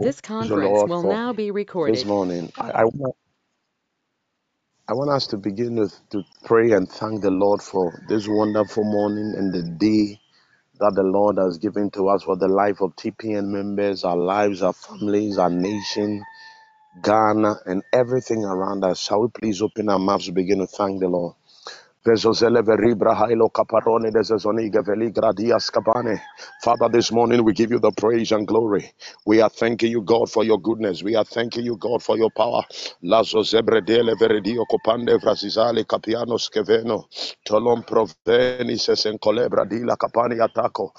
This conference will now be recorded. this morning. I, I, want, I want us to begin with to pray and thank the Lord for this wonderful morning and the day that the Lord has given to us for the life of TPN members, our lives, our families, our nation, Ghana, and everything around us. Shall we please open our mouths to begin to thank the Lord? Father, this morning we give you the praise and glory. We are thanking you, God, for your goodness. We are thanking you, God, for your power. Lazo copande capiano. Tolom di la ataco.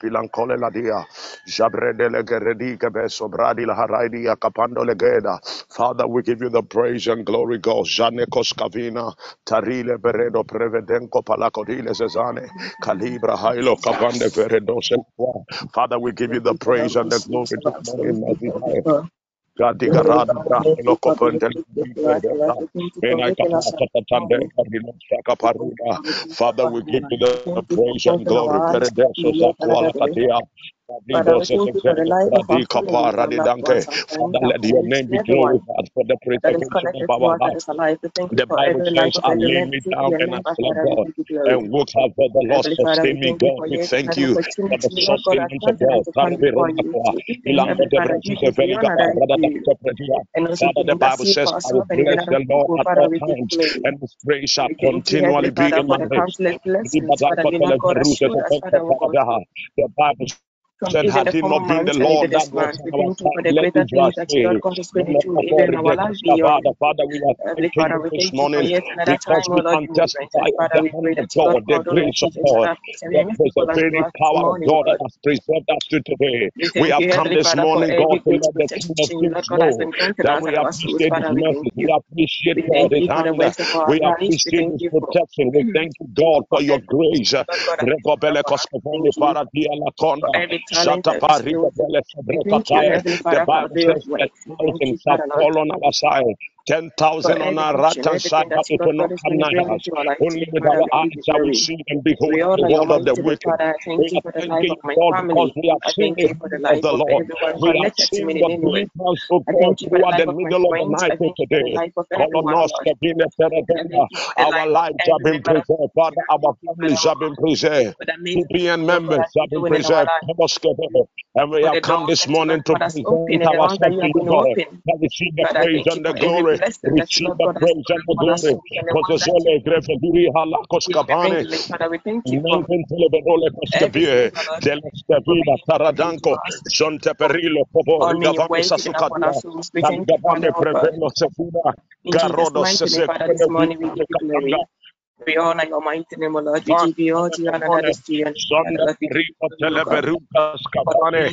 Pilancole la dia. Geredi cabe sobradi la haraidi capando legeda. Father, we give you the praise and glory, God. Jane Koskavina, Tarile Beredo Prevedenko Palacodile Zezane, Calibra Hailo Cavande Veredose. Father, we give you the praise and the glory Brahilo Copente Mena Capata Tande Carino Saka Paruda. Father, we give you the praise and glory. Peredeso Zakuala Katia. Father, let your name be glorified for the preservation of our life. The Bible says, I lay me down and I slumber and woke up for the Lord sustain me, God. We thank you for the sustenance of God. Father, the Bible says, I will bless the Lord at all times, and his praise shall continually be in my lips. The Bible said, had it not been the Lord that was on our side, let Israel say, Father, Father, we are thanking you this morning. because we can testify of the hand of God, the grace of God, the preserving power of God that has preserved us to today. We have come this morning, God, to let the King of Kings know that we appreciate His mercy, we appreciate God, His hand, we appreciate His protection. We thank you, God, for your grace. Paradia lakonda. Shatapari kopele sobrekatae. The Bible says that fallen on our side, ten thousand on our right hand side, will not come us. Only with our eyes shall we see and behold the word of the wicked. We are thanking God, because we have seen the of the Lord. We have seen the glimpse of God throughout the middle of the night of today. Colonos, Kabine, Peredena. Our lives have been preserved, Father. Our families have been preserved. TPN members have been preserved. And we have come this morning to present ourselves to you, God. That receive the praise and the glory. Receive the praise and the glory. Pozosole grefeguri halakos kabane. Nanken teleberole koskevie. Deleskevina taradanko. Jonte perillo pobo. Rigavame sasukadia. Kaligavame preveno sefuna. Garodo sesekene vite katanga. Sonda rico teleberucas cabane.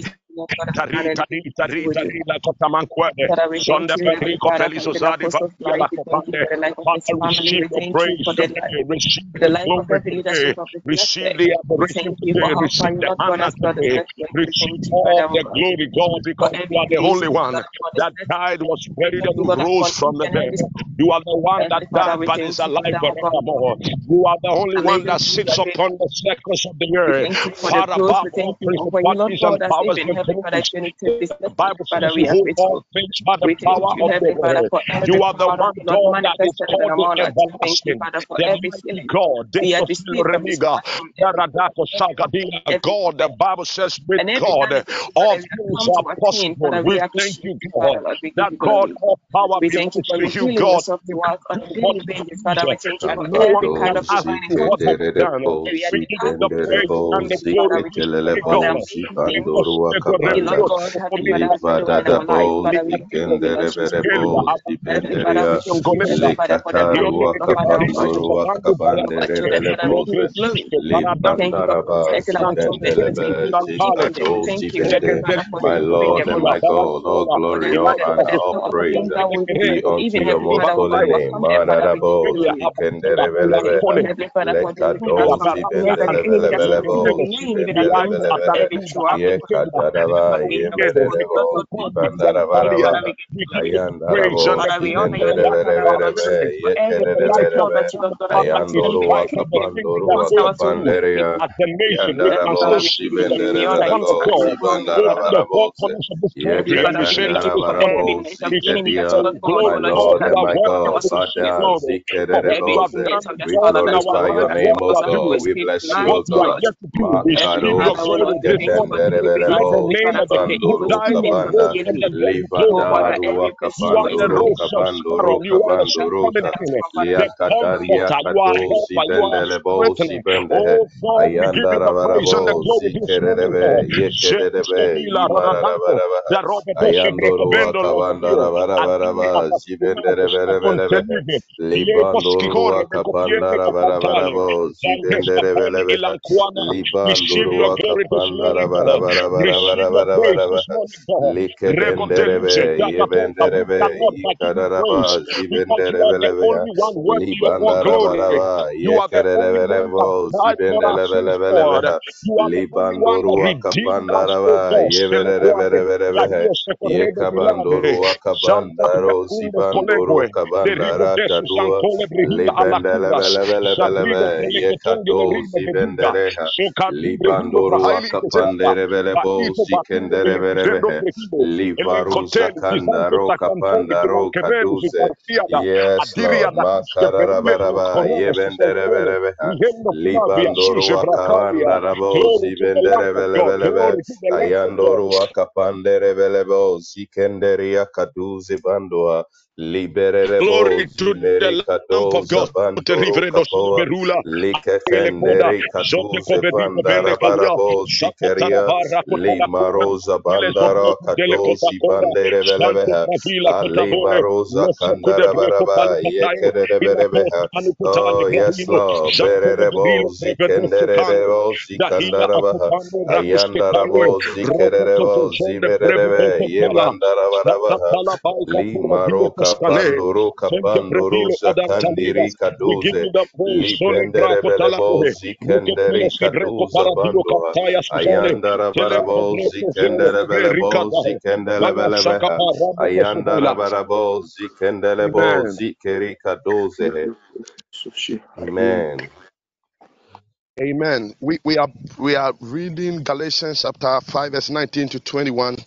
Tari, tari, tari, tari, la cotamanque. Sonda perico felizosadi via la copande. Father, receive the praise today. Receive the glory today. Receive the adoration today. Receive the honor today. Receive all the eh, glory, God, because you are the only one that died, was buried, and rose from the dead. You are the one that died but is alive forevermore. You are the only one that sits upon the circles of the earth, far above all principalities and powers and thrones. The Bible says you hold all things by the power of the word. You are the one God that is called everlasting, the mighty God, the Remiga, Yaradako Sagadia, God. The Bible says with God all things are possible. We thank you, God, that God all power belongs to you, God. And no one can ask you what you've done. We give you the praise and the glory. to you, God. Pandorua Kapanda Livadadabo Zikendereberebo Zipenderia Lekataru Kapandorua Kabanderelebo Libandaraba Zipendelebe Zikato Zipende My Lord and my God, all glory, all honor, all praise be unto your most holy name. Mararabo zikenderebelebe lekado zibendelebelebelebo zibendelebelebe yekatadaba yemberelebo zibandarabaraba ayandarabo zibendelebelebelebe yekerebelebe ayandoro wakapandoro wakapanderia yandarabo zibendelebelebo zibandarabarabo yekatandarabarabo zikedia my Lord and my God, Father, we glorify your name, O God. We bless you, Zibenderebelebe Libandarabaraba Yekerebelebo Zibendelebelebelebe Libanduru Wakapandaraba Yeberebelebelebe Yekabanduru Wakabandaro Zibanduru Kabandara Kadua Libendelebelebelebelebe Yekado Zibendereha Libanduru Wakapanderebelebo Zikenderebelebe Livaru Zakandaro Kapandaro Kaduze Yes Lord Makararabaraba Yebenderebelebeha Libanduru Wakawandarabo Zibenderebelebelebe Ayandoro wakapandere belebo zikenderia kaduzi bandua libererebo zimeri kadoza bandoro kapoa likefenderi kaduze bandara barabo zikeria limaroza bandara kadozi bandere belebeha alibaroza kandara baraba yekerere berebeha oh yes lord bererebo zikenderebo zikandarabaha ayandarabo zikererebo zibererebe yebandarabaraba limaro kapandoro kapandoro zakandiri kadoze libenderebelebo zikenderi kadoza bandoa ayandarabarabo zikenderebelebo zikendelebelebeha ayandarabarabo zikendelebo zikeri kadoze amen Amen. We, we are we are reading Galatians chapter 5, verse 19 to 21.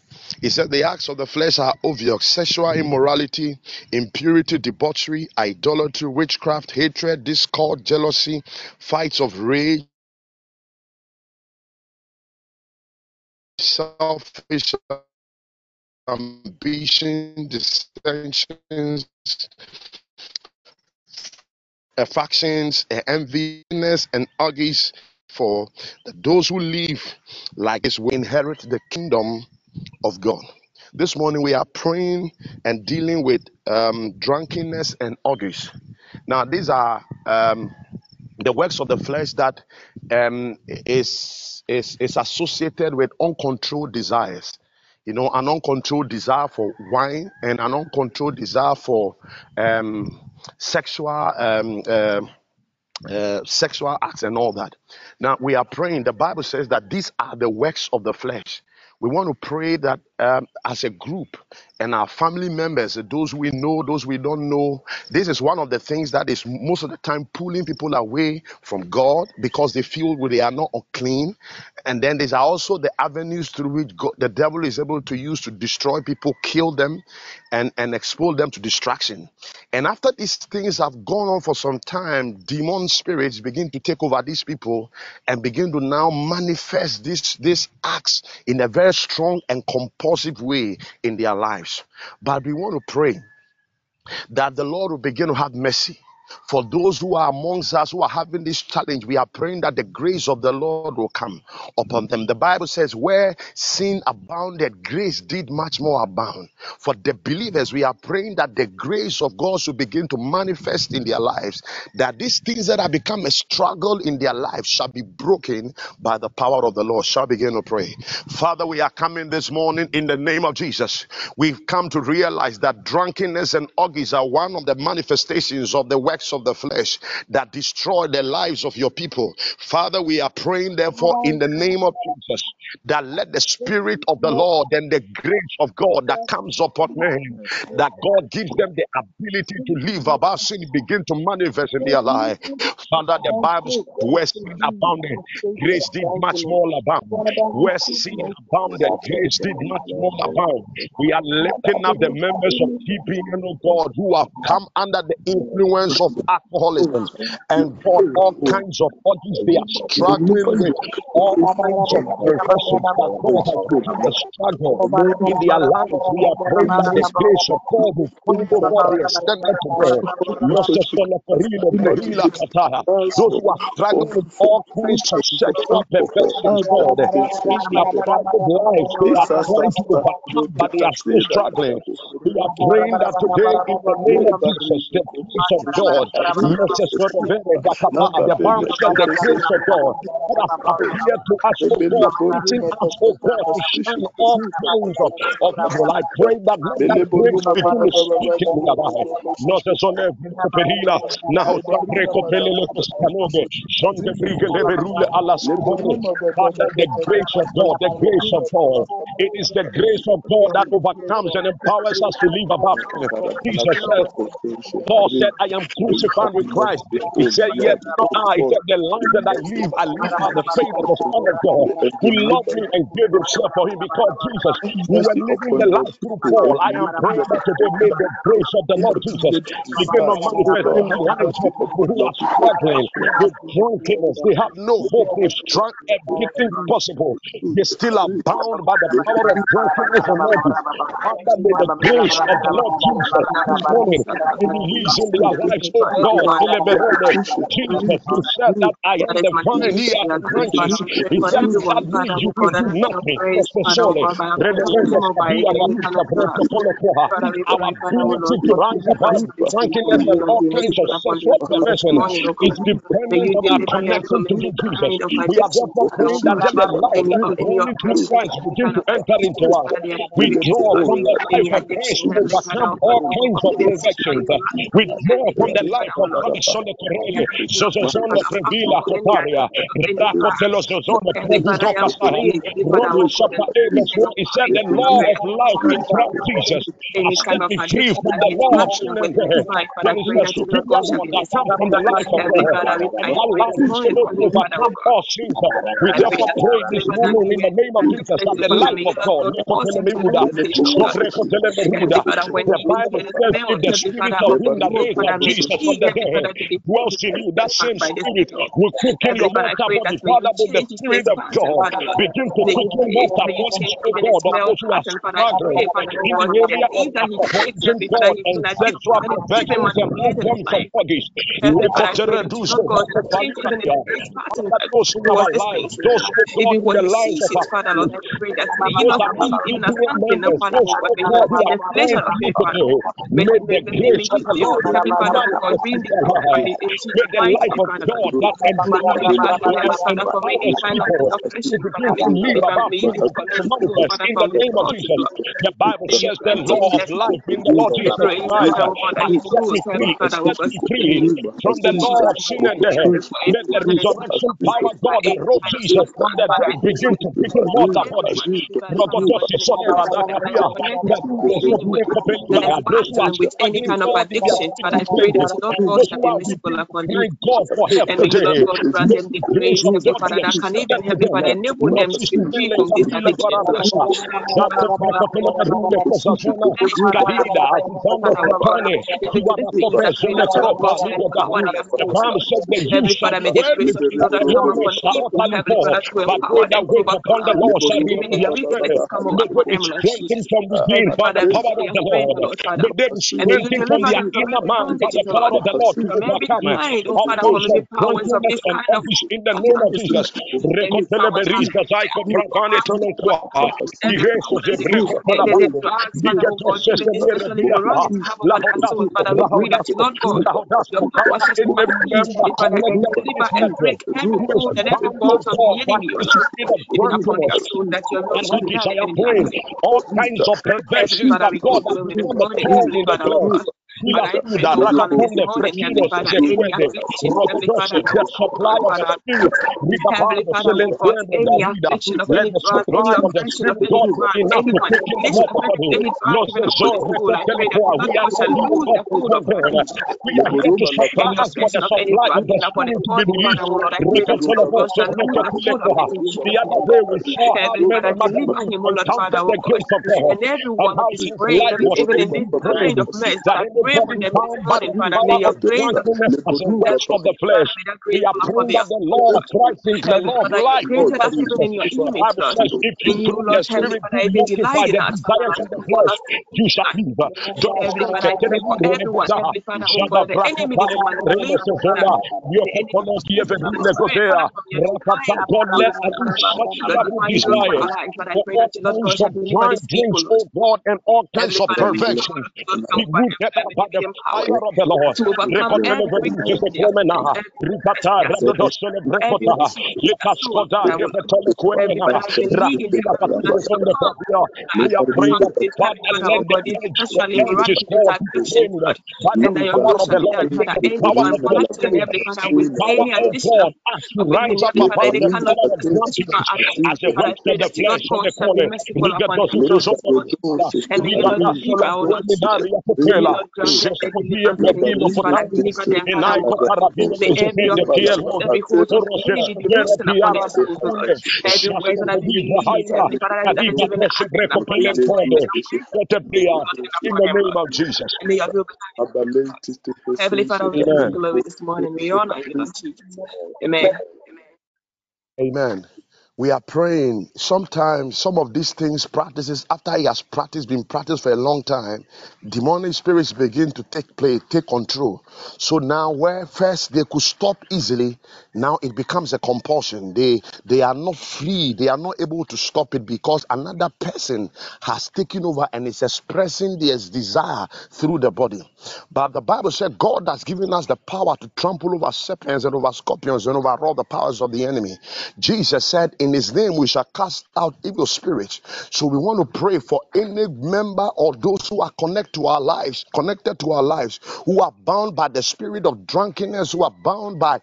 He said the acts of the flesh are obvious sexual immorality, impurity, debauchery, idolatry, witchcraft, hatred, discord, jealousy, fights of rage, selfish ambition, dissensions, uh, factions, uh, enviness, and argues for those who live like this will inherit the kingdom of God. This morning we are praying and dealing with um, drunkenness and orgies. Now these are um, the works of the flesh that um, is is is associated with uncontrolled desires. You know, an uncontrolled desire for wine and an uncontrolled desire for um, sexual um, um, uh, sexual acts and all that. Now we are praying. The Bible says that these are the works of the flesh. We want to pray that um, as a group and our family members, those we know, those we don't know, this is one of the things that is most of the time pulling people away from God because they feel they are not unclean. And then there's also the avenues through which God, the devil is able to use to destroy people, kill them, and, and expose them to destruction. And after these things have gone on for some time, demon spirits begin to take over these people and begin to now manifest this, these acts in a very strong and compulsive way in their lives. But we want to pray that the Lord will begin to have mercy For those who are amongst us who are having this challenge, we are praying that the grace of the Lord will come upon them. The Bible says, Where sin abounded, grace did much more abound. For the believers, we are praying that the grace of God should begin to manifest in their lives, that these things that have become a struggle in their lives shall be broken by the power of the Lord. Shall begin to pray. Father, we are coming this morning in the name of Jesus. We've come to realize that drunkenness and orgies are one of the manifestations of the of the flesh that destroy the lives of your people. Father, we are praying, therefore, in the name of Jesus, that let the Spirit of the Lord and the grace of God that comes upon men, that God gives them the ability to live about sin begin to manifest in their life. Father, the Bible says, where sin abounded, grace did much more abound. Where sin abounded, grace did much more abound. We are lifting up the members of TPN, oh God, who have come under the influence of alcoholism and God, all kinds of orgies they are struggling with, all kinds of perversions that struggle in their lives. We are praying that the grace of God extended to. Those who are struggling with all kinds of sexual perversions, God, in their lives, they are trying to overcome, but they are still struggling. We are praying that today, in the name of Jesus, the grace of God, the Bible said the grace of God that has appeared to us, God, teaching us, God, to shun all kinds of, of evil. I pray that let that grace begin to speak in their. Not as on every coperina, now Sabre Copelele Costanobe, Son de Brigue Leverule Alascomone. Father, the grace of God, the grace of God. It is the grace of God that overcomes and empowers us to live above. Jesus said, Paul said, I am crucified with Christ. He said, Yet I, yet the life that I live, I live by the faith of the Son of God who loved me and gave himself for him because Jesus, we were living the life through Paul. I am praying that today may the grace of the Lord Jesus begin to manifest in the lives of people who are struggling with drunkenness. They have no hope. They've drunk everything possible. They still are bound by the power of drunkenness and orgies. Father, may the grace of the Lord Jesus this morning in their lives, God. Jesus, you said that I am the vine, ye are the branches. He said, without me, you could do nothing. Especially, our ability to rise above drunkenness and all kinds of sexual perversion is dependent on our connection to you, Jesus. We are therefore praying that let the life. that is only through Christ begin to enter into us. We draw from the life of Christ to overcome all kinds of infections. We draw from the life of Christ on the Correle, Zozozono Previla Coparia, Raco Telozozono Previso Casara, Romans chapter 8, verse 1. It said, The law of life in Christ Jesus has set me free from the law of sin and death. There is a superior law that comes from the life of God. And that life is able to overcome all sins. We therefore pray this morning in the name of Jesus that the life of God, the Bible says, if the spirit of him that raised up Jesus from the dead dwells in you, that same spirit will quicken your mortal body. Father, may the spirit of God begin to quicken mortal bodies, oh God, of those who are struggling in the area of alcoholism, God, and sexual perversions and all forms of bodies. Those in our lives, those who God in the lives of our those are who who are you today. May the grace of the Lord manifest in their lives. The life of God. That empowers people to begin to live about things to manifest in the name of Jesus. The Bible says the law of life in the Lord Jesus Christ set me free, set me free from the law of sin and death. Let the resurrection power God that rose Jesus from the dead begin to quicken water. who are with any kind of addiction, but I pray that Lord God shall be visible upon them. God for help And may. Lord God, grant them the grace, Heavenly Father, that can even, Heavenly Father, enable them to be free from this addiction, The Bible said the youth Heavenly shall Father, may the grace of the Lord that come upon people, Heavenly Father, to but empower them to wait the overcome. Lord shall May renew the their reflex strength. come May upon they be them, Lord strengthened from within Heavenly by the Father, power of the strength, Lord. Lord Father. May they be And may you strengthened from deliver their inner man bondage the power of the Lord to from every overcome kind, all Father, from kinds of every powers of drunkenness this and kind of office in the name of Jesus. any Rekotele powers, beriza zaiko pravane tolokwa. every Ireso powers, zebreko the, the, the palabande. drugs, Father, Liga God, dose given semere especially to run diata. this havoc on our soul, Lahodasko, Father, we pray that you, Rahodasko, Lord God, your Rahodasko. power shall In the supersede, member Father, and connected to deliver this and meeting break every who is hold and every bound, bond oh of the God, by enemy, the Lord spirit of even upon drunkenness their soul, that your Lord and shall we have desire any praying all kinds of Heavenly perversions Father, that we God give you has glory this become a morning, thorn Heavenly in the Father, flesh. God. Fila Father, I pray, fuda, God, this rakatonde, morning, Heavenly frekiro, Father, any sezekwende, afflictions, Heavenly Father, rodose, oh the supply of God, the Father, spirit, Heavenly ribabando, Father, God, selenquendo, any davida. affliction of Let any the drug, any supply of the oppression of spirit, any God, be drug, enough any to quicken the manipulation of any, multitude. any drug Los given upon the soul, I pray that the Lord we are God not shall here lose for the food hold and of bread. We are here to supply any us for the oppression of any supply drug of the upon the spirit to be body, released. Father, Lord, I pray that you, Lord God, shall lose the hold of The it in Jesus' other name. day we saw how Heavenly many Father, deliver Magdalenes him, O Lord Father, encountered O the God. grace of God And every and one of how his his prayers, life that is was even in this kind of mess, That that I pray for anybody them this bound by the morning, Father, may your of grace, drunkenness as a works of the flesh, Father, may that we grace are fall upon praying their that the Lord. of Christ is the Heavenly law of Father, you life. created us in your image, Lord. says, if you In you, through the Lord, Heavenly Father, do mortify delight in us, Father, desires Lord. of the You call flesh, us you shall live. Heavenly Father, I pray for everyone, Heavenly Father, oh God, the enemy, the manipulation, Father, the enemy manipulation of the spirit, Father, your divine, God, Father, let an your insatiable divine will for desire our lives. But I for pray all Lord kinds God, of deliver dry these people, drinks, Lord. oh God, and all kinds Heavenly of Father, may you, perversion Lord, be rooted Heavenly, by the power of the Lord. to overcome every Rekoteleverizesekromena, every Rikata, every every disease in their soul, Likaskoda, Father, Heavenly Revetelekwemena, Father, I believe in Rahila you, Heavenly Father, to Katurekonde come, Pravia. and We are praying overcome that this, Father, Heavenly Father, let the God, this edge, sexually whatever it is erotic, this called, be addiction, framed Lord. by the And that your power Lord of the do Lord. that, Let Father, the of the battling, Spirit Heavenly Father, with empower, any addiction of, God, us to of rise even, up Heavenly Father, above any the of power of physical drunkenness addiction. as the Father, I works pray of the that you, Lord flesh of God, the shall be calling. merciful upon them, Jesus, Lord. And may you, Lord, deliver, oh Lord Jesus. May you, Lord, grant them the deliverance that they need, Father. Deliver them, Father, oh God. The every oppression, every hold of the enemy be loosened upon their souls, oh Lord. Every word that be released, Heavenly Father, that that is even acting upon their soul, may your grace be blotted In the name of Jesus. And may your will be done. Heavenly Father, we give you glory this morning. We honor you, Lord Jesus. Amen. Amen. We are praying. Sometimes some of these things practices after he has practiced, been practiced for a long time, demonic spirits begin to take play, take control. So now where first they could stop easily, now it becomes a compulsion. They they are not free, they are not able to stop it because another person has taken over and is expressing their desire through the body. But the Bible said God has given us the power to trample over serpents and over scorpions and over all the powers of the enemy. Jesus said, In his name we shall cast out evil spirits. So we want to pray for any member or those who are connected to our lives, connected to our lives, who are bound by the spirit of drunkenness, who are bound by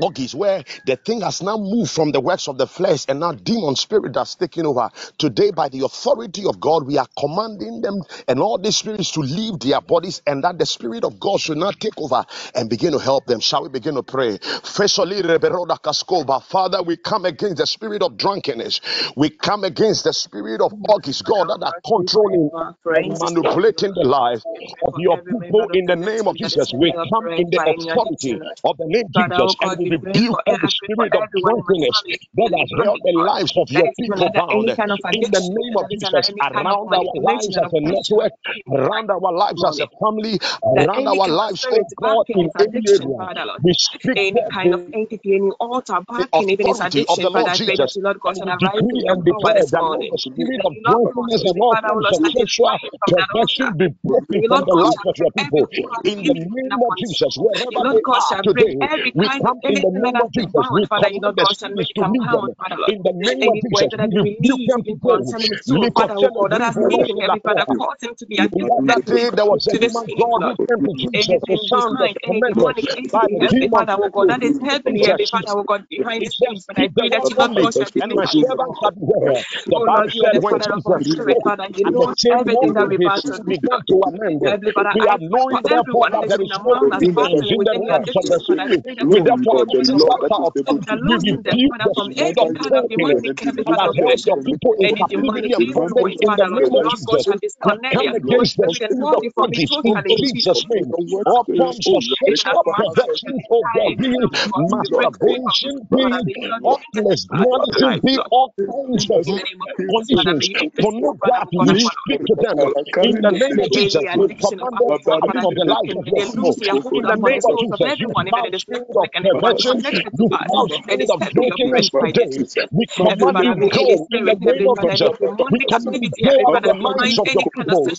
Orgies, where the thing has now moved from the works of the flesh and now demon spirit that's taking over. Today, by the authority of God, we are commanding them and all these spirits to leave their bodies and that the spirit of God should not take over and begin to help them. Shall we begin to pray? Firstly, Reberoda Kaskoba, Father, we come against the spirit of drunkenness. We come against the spirit of orgies, God, that are God, we pray controlling for our and friends this morning, manipulating the lives of your people in the name of ministry that is Jesus. We come in the authority of the name oh Jesus and we rebuke for, and I every spirit of drunkenness that has held the lives of your people bound. any kind of In the name of that is under Jesus, any kind of around our lives as a network, the around our lives as a family, around our lives, oh God, in addiction, area, we speak any kind of the entity, any altar the backing even his addiction, the Father, Lord I pray that Jesus. you, Lord God, And shall we arise in your power this morning. the spirit of you, Lord God, shall and be, all Father, kinds Lord, of shall sexual distract him from that altar. perversion be broken from the of your people. the In the name of Jesus, wherever they are today, we come in the name of Jesus. We command the God, shall spirits make to leave them. unbound, Father, Lord. In the name of Jesus, that we rebuke them even today. concerning his soul, Father, oh God, that has brivo taken, rose every Father, lakoha. caused him to be The other day, there was a to the God, who came to Jesus. The Anything son was behind, any tormented demonic by entity, demon Father, oh God, that is helping me, Father, oh God, behind he the scenes. But I pray that you, from Lord me, God, shall and my deliver him, servant Lord. shall be well. The Oh Bible you are said, the when Father of our Jesus spirit, Father. You the know same everything that his to do, began to amend. Heavenly Father, We I are pray knowing, therefore, that that there is no among us resistance battling in with the any of the addiction, Father. I spirit. We you, Lord the Lord that is able to loosen them, Father, from any kind of demonic, any demonic influence, Father, Lord, Lord God, shall disconnect them, Lord, and hold you from it totally in Jesus' name. All forms of sexual perversion, oh God, be masturbation, be heartless, malice, be all kinds of conditions, pornography, we speak to them in the name of Jesus. We command them out of the lives of your people. In the name of Jesus, you foul spirit of perversion, you foul spirit of drunkenness today. We command you go in the name of Jesus. We command you go out the minds of your people.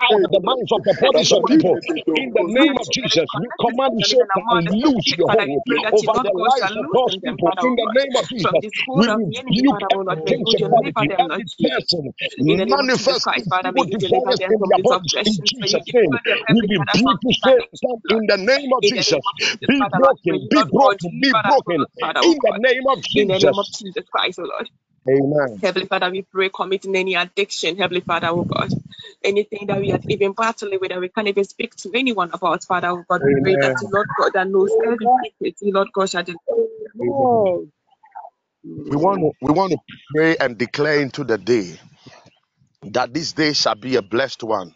Come out of the minds of the bodies of people. In the name of Jesus, we command you, lose your hold over the lives of God's people. In the name of Jesus, we rebuke every principality, every person manifesting evil in their bodies. In Jesus' name, we rebuke you, in the name of Jesus. Be broken, be broken, be broken. In the name of Jesus. In the name of Jesus Christ, O Lord. Amen. Heavenly Father, we pray committing any addiction, Heavenly Father, oh God. Anything that we are even battling with that we can't even speak to anyone about, Father, oh God. We pray that the Lord God that knows every secret, Lord God shall we want to we want to pray and declare into the day that this day shall be a blessed one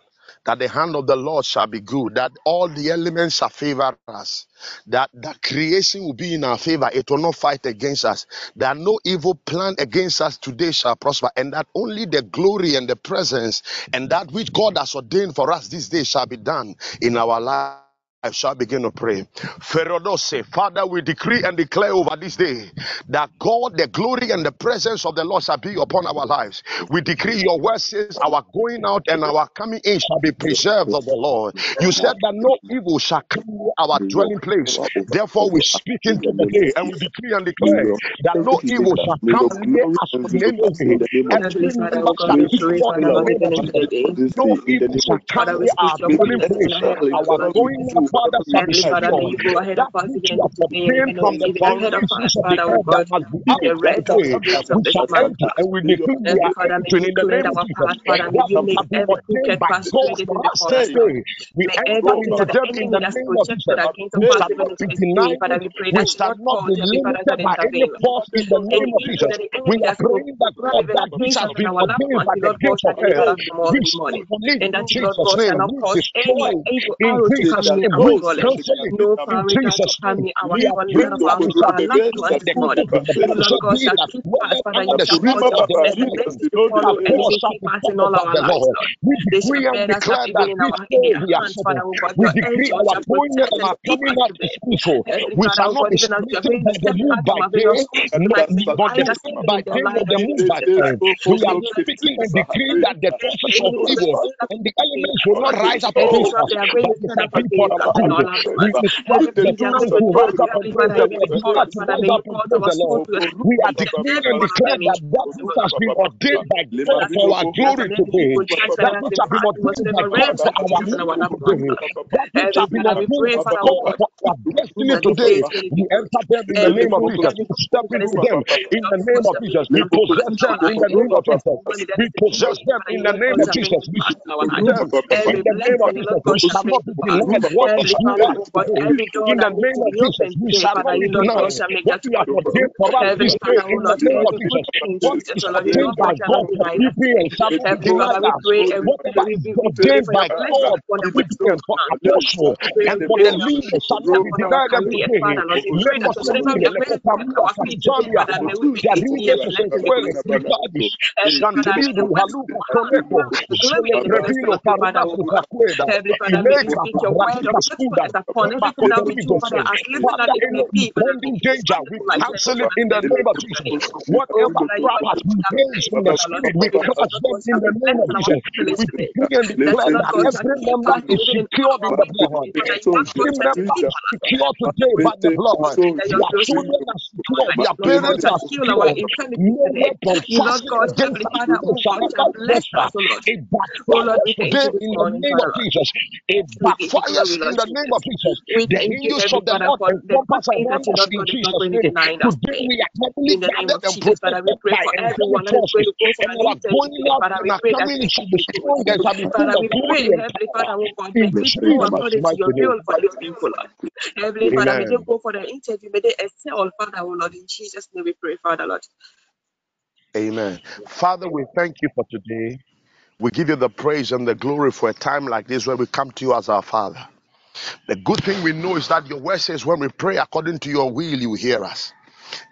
that the hand of the Lord shall be good, that all the elements shall favor us, that the creation will be in our favor, it will not fight against us, that no evil plan against us today shall prosper, and that only the glory and the presence and that which God has ordained for us this day shall be done in our life. I shall begin to pray. Ferodose, Father, we decree and declare over this day that God, the glory and the presence of the Lord shall be upon our lives. We decree your word says our going out and our coming in shall be preserved of the Lord. You said that no evil shall come near our dwelling place. Therefore, we speak into the day and we decree and declare that no evil shall come near us in any way. Every member shall be preserved in the name of Jesus. No evil shall come near our dwelling place. Our going Father, shall be Heavenly Father, may you go ahead of us again today, even though even ahead of us, Father, oh God, the rest of the days of this month. And we decree we Heavenly are Father, may you clear our path, Father, may you make every crooked path straight in the forest, Lord. May everything that the enemy has projected against us, even in this day, Father, we pray that you not cause, Heavenly Father, to intervene. In the name of Jesus, we are praying that God, that which has been ordained by the gates of hell, we stand on it in Jesus' name. We destroy in Jesus' name. We cancel it no in family Jesus' can name. me our We are one praying of that our we shall our loved ones this morning. Lord God shall keep us, Father, you shall cause your goodness and mercy to follow and even keep us in all our lives, Lord. We They shall decree and bear us up declare even that in this our in day their we are hands, Father, settled. oh God, We your decree angels our shall going protect and and our keep coming us out is today. peaceful. Heavenly We Father, shall oh not God, be even as you are smitten going by to the step moon out by from our day, various homes nor tonight, may you nor the hide us sun even by in the day, nor light of the moon by Jesus night. Christ. We May are you speaking and decreeing every that the forces of evil and the elements will not rise up against us, they are going but to it set shall up be for against our us and good. our loved We ones. instruct the Everything they are going tongue to to do, rise up and every praise father, the even Lord, in the heart chorus, to Father, rise may you up and cause praise our the soul Lord. to We are each and decreeing every and one of declare them in that that Jesus' which name. has been ordained by God Father, for may our you protect glory and every today, evil chance that that has which been has been passed ordained by whatsoever God realms for our against us and our ministry loved ones, today, Lord. that which Every has been father, we ordained pray, by Father, oh God God, for our destiny that this day today, is going to we be good. enter them in the Every name of hope, Jesus. every We step hope that is into in them in the name of Jesus. We possess them in the name of Jesus. We possess them in the name of Jesus. We speak to them in Every the name of blessing, Jesus. Lord We God, shall shall bring not to be pass. denied what is Every Father, ours oh God, today. every door In the that needs name to of be Jesus, opened we today, shall not be you Lord God denied shall make what that to you have come true. ordained for us Heavenly this day. Father, oh In the Lord, name of every good Jesus, thing, what Jesus, is Lord, you ordained Lord by God shall God not for deny us Gideon today. shall not be Heavenly denied Father, we pray and we pray, is we, we pray ordained for by your blessings upon the works of Gideon, our for hands. Apostle, We pray and and we for pray the for your leaders shall blessings not be upon our denied them career, today. Father, Lord. We pray that Lemos whatever we are going to put our feet to do, Kataria Father, may we be eating your blessings in Sequele Jesus' name. Fricadis Heavenly Father, may Shantelidu your words Haluka come, Soneco the glory Sele and the Previno blessing Father, Caritas God. Saqueda Heavenly Father, may you speak your word of Radika Scuda fruitfulness upon everything that we do, Makoteligo Father, as little that Father, it may any be, Father, may impending it be danger, we fruitful like never cancel it in the name of Jesus' Whatever trap has been placed in the spirit, we we pray that you, crush Lord them in the name of blessed in our Jesus. We decree and declare that every member is secured in the blood. today. Father, you, Lord Every member is us. secure today by the blood. Their children are pure. Their parents are pure. No weapon fashioned against us shall ever prosper. It backfires today in the name of Jesus. It backfires in the name of Jesus. The angels of the Lord encompass around us in Jesus' name. Today we are heavily guarded and protected by angelic forces. And our going out and our coming in shall be strong and shall be full of glory and power. In Jesus' mighty name. Heavenly Father, may they go for the interview. May they excel, Father, oh Lord. In Jesus' name we pray, Father, Lord. Amen. Father, we thank you for today. We give you the praise and the glory for a time like this where we come to you as our Father. The good thing we know is that your word says when we pray according to your will, you hear us.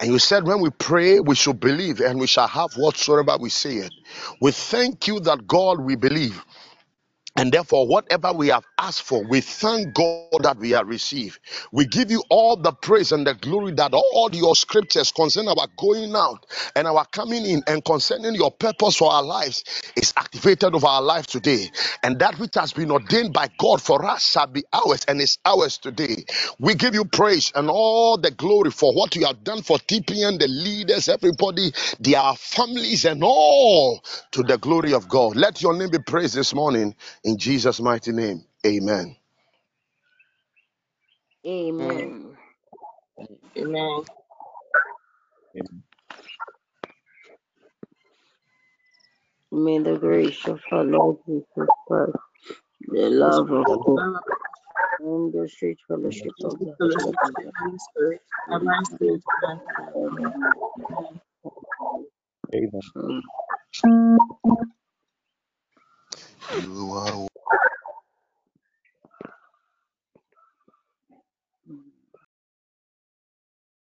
And you said when we pray, we should believe and we shall have whatsoever we say it. We thank you that God we believe. And therefore, whatever we have asked for, we thank God that we have received. We give you all the praise and the glory that all your scriptures concerning our going out and our coming in and concerning your purpose for our lives is activated over our life today. And that which has been ordained by God for us shall be ours and is ours today. We give you praise and all the glory for what you have done for TPN, the leaders, everybody, their families, and all to the glory of God. Let your name be praised this morning in Jesus' mighty name. Amen. Amen. Amen. May the grace of our Lord Jesus Christ, the love of God, and the sweet fellowship of the Holy Spirit, Amen. You are